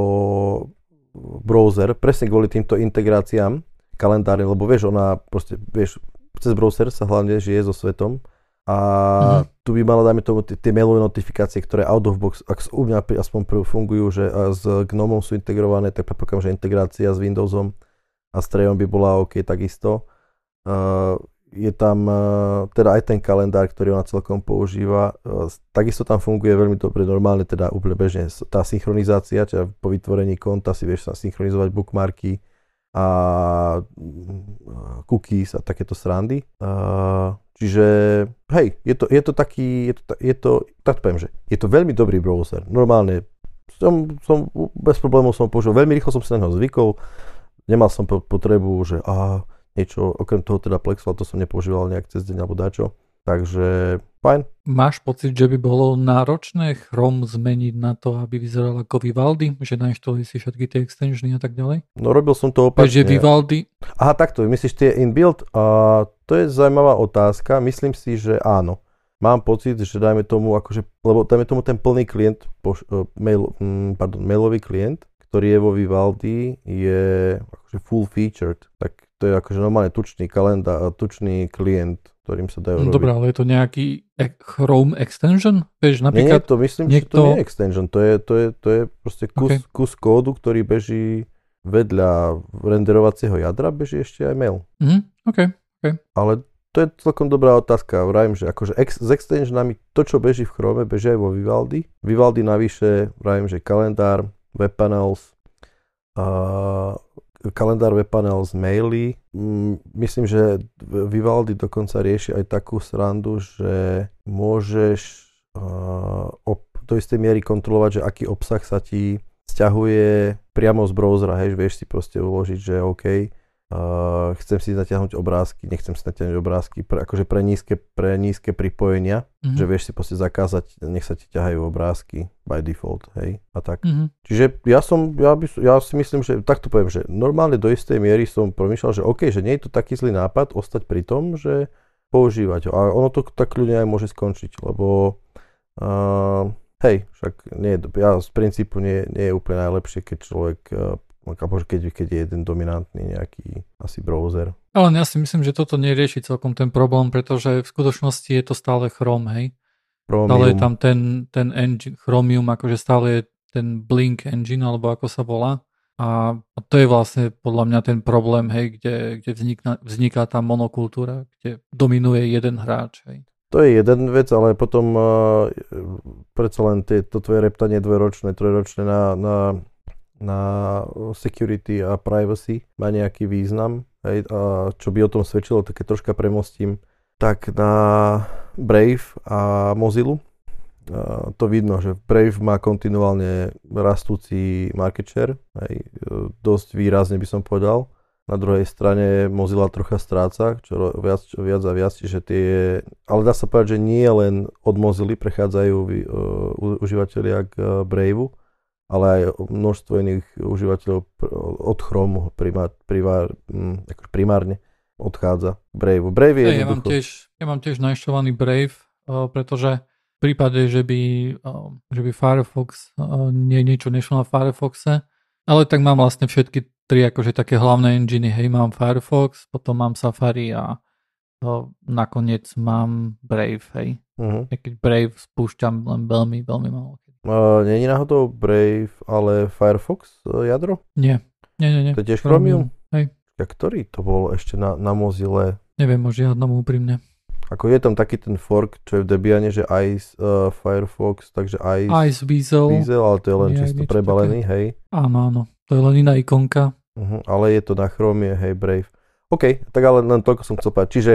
browser, presne kvôli týmto integráciám kalendári, lebo vieš, ona proste, vieš, cez browser sa hlavne žije so svetom a uh-huh. tu by mala, dajme tomu, tie mailové notifikácie, ktoré out of box, ak u mňa aspoň fungujú, že s Gnomom sú integrované, tak predpokladám, že integrácia s Windowsom a s Trejom by bola OK takisto. Uh, je tam uh, teda aj ten kalendár, ktorý ona celkom používa. Uh, takisto tam funguje veľmi dobre, normálne teda úplne bežne tá synchronizácia, čiže po vytvorení konta si vieš synchronizovať bookmarky a cookies a takéto srandy. Čiže, hej, je to, je to taký, je to, je to, tak poviem, že je to veľmi dobrý browser. Normálne som, som bez problémov som použil, veľmi rýchlo som sa na neho zvykol, nemal som potrebu, že a niečo, okrem toho teda Plexla, to som nepoužíval nejak cez deň alebo dačo. Takže fajn. Máš pocit, že by bolo náročné Chrome zmeniť na to, aby vyzeral ako Vivaldi? Že nainštaluj si všetky tie extensiony a tak ďalej? No robil som to opačne. Takže Vivaldi... Aha, takto, myslíš tie inbuild? A to je zaujímavá otázka. Myslím si, že áno. Mám pocit, že dajme tomu, akože, lebo dajme tomu ten plný klient, poš, uh, mail, um, pardon, mailový klient, ktorý je vo Vivaldi, je akože full featured. Tak to je akože normálne tučný kalendár, tučný klient ktorým sa dajú no, Dobre, ale je to nejaký Chrome extension? Vieš, napríklad nie, to myslím, niekto... že to nie je extension, to je, to je, to je proste kus, okay. kus kódu, ktorý beží vedľa renderovacieho jadra, beží ešte aj mail. Mm, okay, okay. Ale to je celkom dobrá otázka. Vravím, že akože ex, s extensionami to, čo beží v Chrome, beží aj vo Vivaldi. Vivaldi navyše, vravím, že kalendár, web panels, uh, kalendár webpanel z maily. Mm, myslím, že Vivaldi dokonca rieši aj takú srandu, že môžeš uh, do istej miery kontrolovať, že aký obsah sa ti stiahuje priamo z browsera, hej, vieš si proste uložiť, že OK, Uh, chcem si natiahnuť obrázky, nechcem si natiahnuť obrázky, pre, akože pre nízke, pre nízke pripojenia, mm-hmm. že vieš si proste zakázať, nech sa ti ťahajú obrázky by default, hej, a tak. Mm-hmm. Čiže ja som, ja, by, ja si myslím, že takto poviem, že normálne do istej miery som promýšľal, že OK, že nie je to taký zlý nápad ostať pri tom, že používať ho. A ono to tak ľudia aj môže skončiť, lebo uh, hej, však nie, ja z princípu nie, nie je úplne najlepšie, keď človek uh, keď, keď je jeden dominantný nejaký asi browser. Ale ja si myslím, že toto nerieši celkom ten problém, pretože v skutočnosti je to stále Chrome, hej. Chromium. Stále je tam ten, ten engine, Chromium, akože stále je ten Blink engine, alebo ako sa volá. A to je vlastne podľa mňa ten problém, hej, kde, kde vzniká, vzniká tá monokultúra, kde dominuje jeden hráč. Hej. To je jeden vec, ale potom uh, predsa len tie, to tvoje reptanie dvojročné, trojročné na, na, na security a privacy má nejaký význam. Hej, a čo by o tom svedčilo, také troška premostím, tak na Brave a Mozilla to vidno, že Brave má kontinuálne rastúci market share, aj e, dosť výrazne by som povedal. Na druhej strane Mozilla trocha stráca, čo viac, čo viac a viac, čiže tie, ale dá sa povedať, že nie len od Mozilla prechádzajú uh, užívateľia k uh, Braveu, ale aj množstvo iných užívateľov od Chrome primár, primár, um, primárne odchádza k Braveu. Brave je ja, ja, mám tiež, ja mám tiež nainštalovaný Brave, uh, pretože v prípade, že by, že by Firefox nie niečo nešlo na Firefoxe, ale tak mám vlastne všetky tri akože také hlavné enginy, hej, mám Firefox, potom mám Safari a to nakoniec mám Brave, hej. Uh-huh. Keď Brave spúšťam len veľmi, veľmi málo. Uh, Není náhodou Brave, ale Firefox uh, jadro? Nie. Nie, nie, nie. To je tiež Chromium? Hej. A ktorý to bol ešte na, na Mozilla? Neviem o žiadnom úprimne. Ako je tam taký ten fork, čo je v Debiane, že Ice uh, Firefox, takže Ice, Ice Weasel, Weasel ale to je len je čisto prebalený, také. hej. Áno, áno, to je len iná ikonka. Uh-huh, ale je to na Chrome, hej, Brave. OK, tak ale len toľko som chcel povedať. Čiže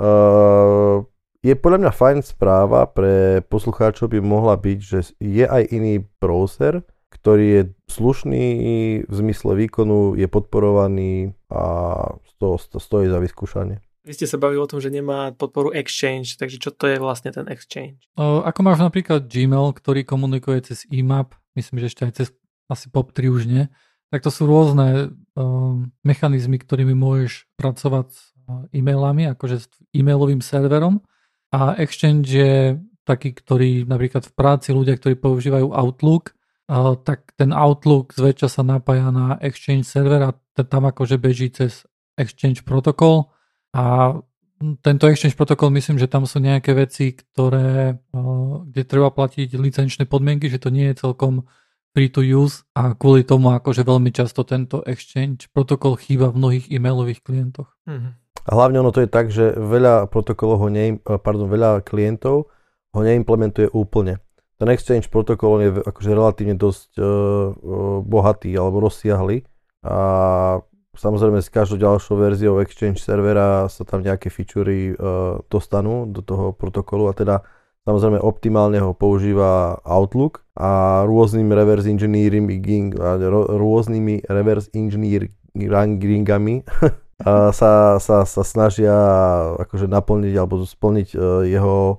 uh, je podľa mňa fajn správa pre poslucháčov by mohla byť, že je aj iný browser, ktorý je slušný v zmysle výkonu, je podporovaný a to, to stojí za vyskúšanie. Vy ste sa bavili o tom, že nemá podporu Exchange, takže čo to je vlastne ten Exchange? O, ako máš napríklad Gmail, ktorý komunikuje cez IMAP, myslím, že ešte aj cez asi POP3 už nie, tak to sú rôzne o, mechanizmy, ktorými môžeš pracovať s e-mailami, akože s e-mailovým serverom a Exchange je taký, ktorý napríklad v práci ľudia, ktorí používajú Outlook, tak ten Outlook zväčša sa napája na Exchange server a tam akože beží cez Exchange protokol. A tento Exchange protokol myslím, že tam sú nejaké veci, ktoré, kde treba platiť licenčné podmienky, že to nie je celkom free to use a kvôli tomu akože veľmi často tento Exchange protokol chýba v mnohých e-mailových klientoch. Mm-hmm. A hlavne ono to je tak, že veľa protokolov ho ne, pardon, veľa klientov ho neimplementuje úplne. Ten Exchange protokol je akože relatívne dosť uh, bohatý alebo rozsiahly a Samozrejme s každou ďalšou verziou Exchange servera sa tam nejaké featurey uh, dostanú do toho protokolu a teda samozrejme optimálne ho používa Outlook a rôznym reverse engineering rôznymi reverse engineeringami sa, sa, sa snažia akože naplniť alebo splniť uh, jeho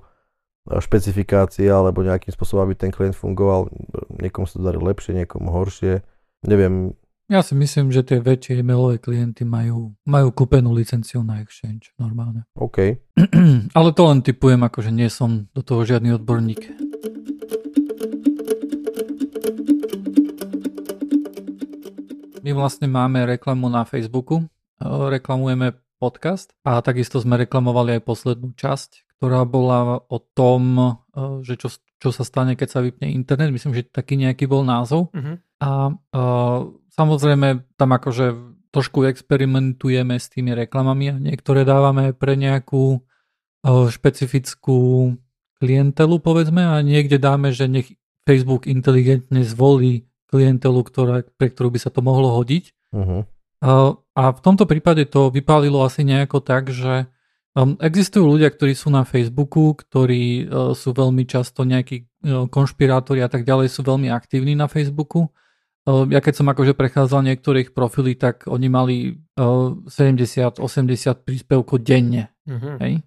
špecifikácie alebo nejakým spôsobom, aby ten klient fungoval. Niekomu sa to darí lepšie, niekomu horšie. Neviem, ja si myslím, že tie väčšie e-mailové klienty majú, majú kúpenú licenciu na Exchange normálne. OK. Ale to len typujem, akože nie som do toho žiadny odborník. My vlastne máme reklamu na Facebooku, reklamujeme podcast a takisto sme reklamovali aj poslednú časť, ktorá bola o tom, že čo, čo sa stane, keď sa vypne internet. Myslím, že taký nejaký bol názov. Uh-huh. A uh, Samozrejme, tam akože trošku experimentujeme s tými reklamami a niektoré dávame pre nejakú špecifickú klientelu, povedzme, a niekde dáme, že nech Facebook inteligentne zvolí klientelu, ktorá, pre ktorú by sa to mohlo hodiť. Uh-huh. A v tomto prípade to vypálilo asi nejako tak, že um, existujú ľudia, ktorí sú na Facebooku, ktorí uh, sú veľmi často nejakí konšpirátori a tak ďalej, sú veľmi aktívni na Facebooku ja keď som akože prechádzal niektorých profily, tak oni mali 70-80 príspevkov denne. Uh-huh. Hej?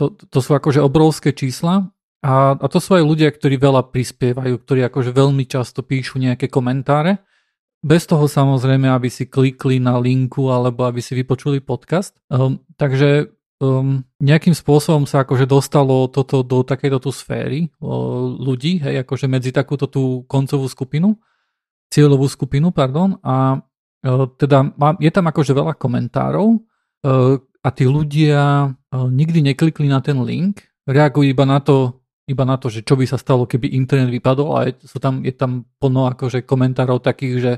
To, to sú akože obrovské čísla a, a to sú aj ľudia, ktorí veľa prispievajú, ktorí akože veľmi často píšu nejaké komentáre. Bez toho samozrejme, aby si klikli na linku alebo aby si vypočuli podcast. Um, takže um, nejakým spôsobom sa akože dostalo toto do takejto tu sféry uh, ľudí, hej, akože medzi takúto tú koncovú skupinu cieľovú skupinu, pardon, a e, teda je tam akože veľa komentárov e, a tí ľudia e, nikdy neklikli na ten link, reagujú iba na to, iba na to, že čo by sa stalo, keby internet vypadol a sú tam, je tam plno akože komentárov takých, že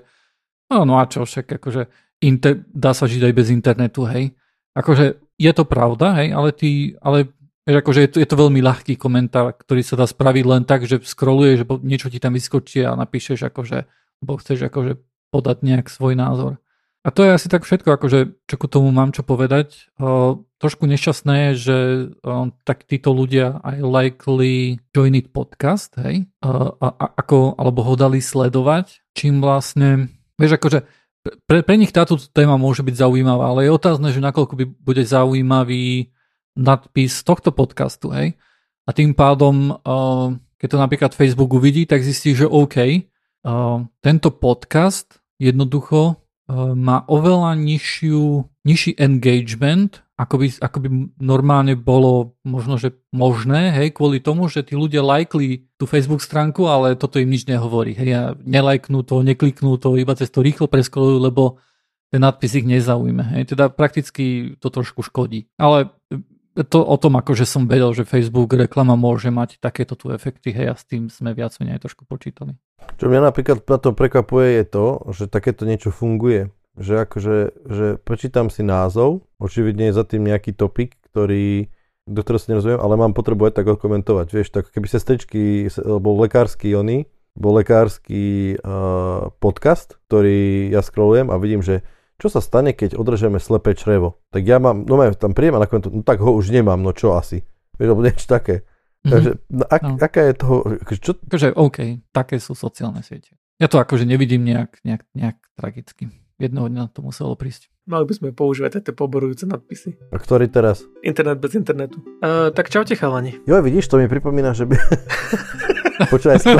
No, no a čo však, akože inter, dá sa žiť aj bez internetu, hej. Akože je to pravda, hej, ale ty, ale akože je to, je to veľmi ľahký komentár, ktorý sa dá spraviť len tak, že scrolluješ, niečo ti tam vyskočí a napíšeš akože, bo chceš akože podať nejak svoj názor. A to je asi tak všetko, akože čo ku tomu mám čo povedať. Uh, trošku nešťastné je, že uh, tak títo ľudia aj likely join it podcast, hej, uh, a, a, ako, alebo ho dali sledovať, čím vlastne, vieš, akože pre, pre nich táto téma môže byť zaujímavá, ale je otázne, že nakoľko by bude zaujímavý nadpis tohto podcastu, hej. A tým pádom, uh, keď to napríklad Facebook uvidí, tak zistí, že OK, tento podcast jednoducho Ehm, má oveľa nižšiu, nižší engagement, ako by, ako by normálne bolo možno, že možné, hej, kvôli tomu, že tí ľudia lajkli tú Facebook stránku, ale toto im nič nehovorí. Hej, a nelajknú to, nekliknú to, iba cez to rýchlo preskolujú, lebo ten nadpis ich nezaujme. Hej. Teda prakticky to trošku škodí. Ale to o tom, akože som vedel, že Facebook reklama môže mať takéto tu efekty, hej, a s tým sme viac menej trošku počítali. Čo mňa napríklad na tom prekvapuje je to, že takéto niečo funguje. Že akože, že prečítam si názov, očividne je za tým nejaký topik, ktorý, do ktorého sa nerozumiem, ale mám potrebu aj tak odkomentovať. Vieš, tak keby sestričky, bol lekársky oni, bol lekársky uh, podcast, ktorý ja scrollujem a vidím, že čo sa stane, keď odrežeme slepé črevo. Tak ja mám, no tam príjem a nakoniec, no tak ho už nemám, no čo asi. Vieš, alebo niečo také. Mm-hmm. Takže no, ak, no. aká je toho... Akože čo... Akože OK, také sú sociálne siete. Ja to akože nevidím nejak, nejak, nejak tragicky. Jedného dňa to muselo prísť. Mali by sme používať tie poborujúce nadpisy. A ktorý teraz? Internet bez internetu. Uh, tak čaute chalani. Jo, vidíš, to mi pripomína, že by... Počúvaj,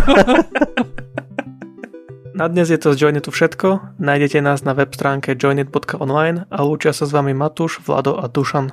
Na dnes je to z Joinetu všetko. Nájdete nás na web stránke joinit.online a lúčia sa s vami Matúš, Vlado a Dušan.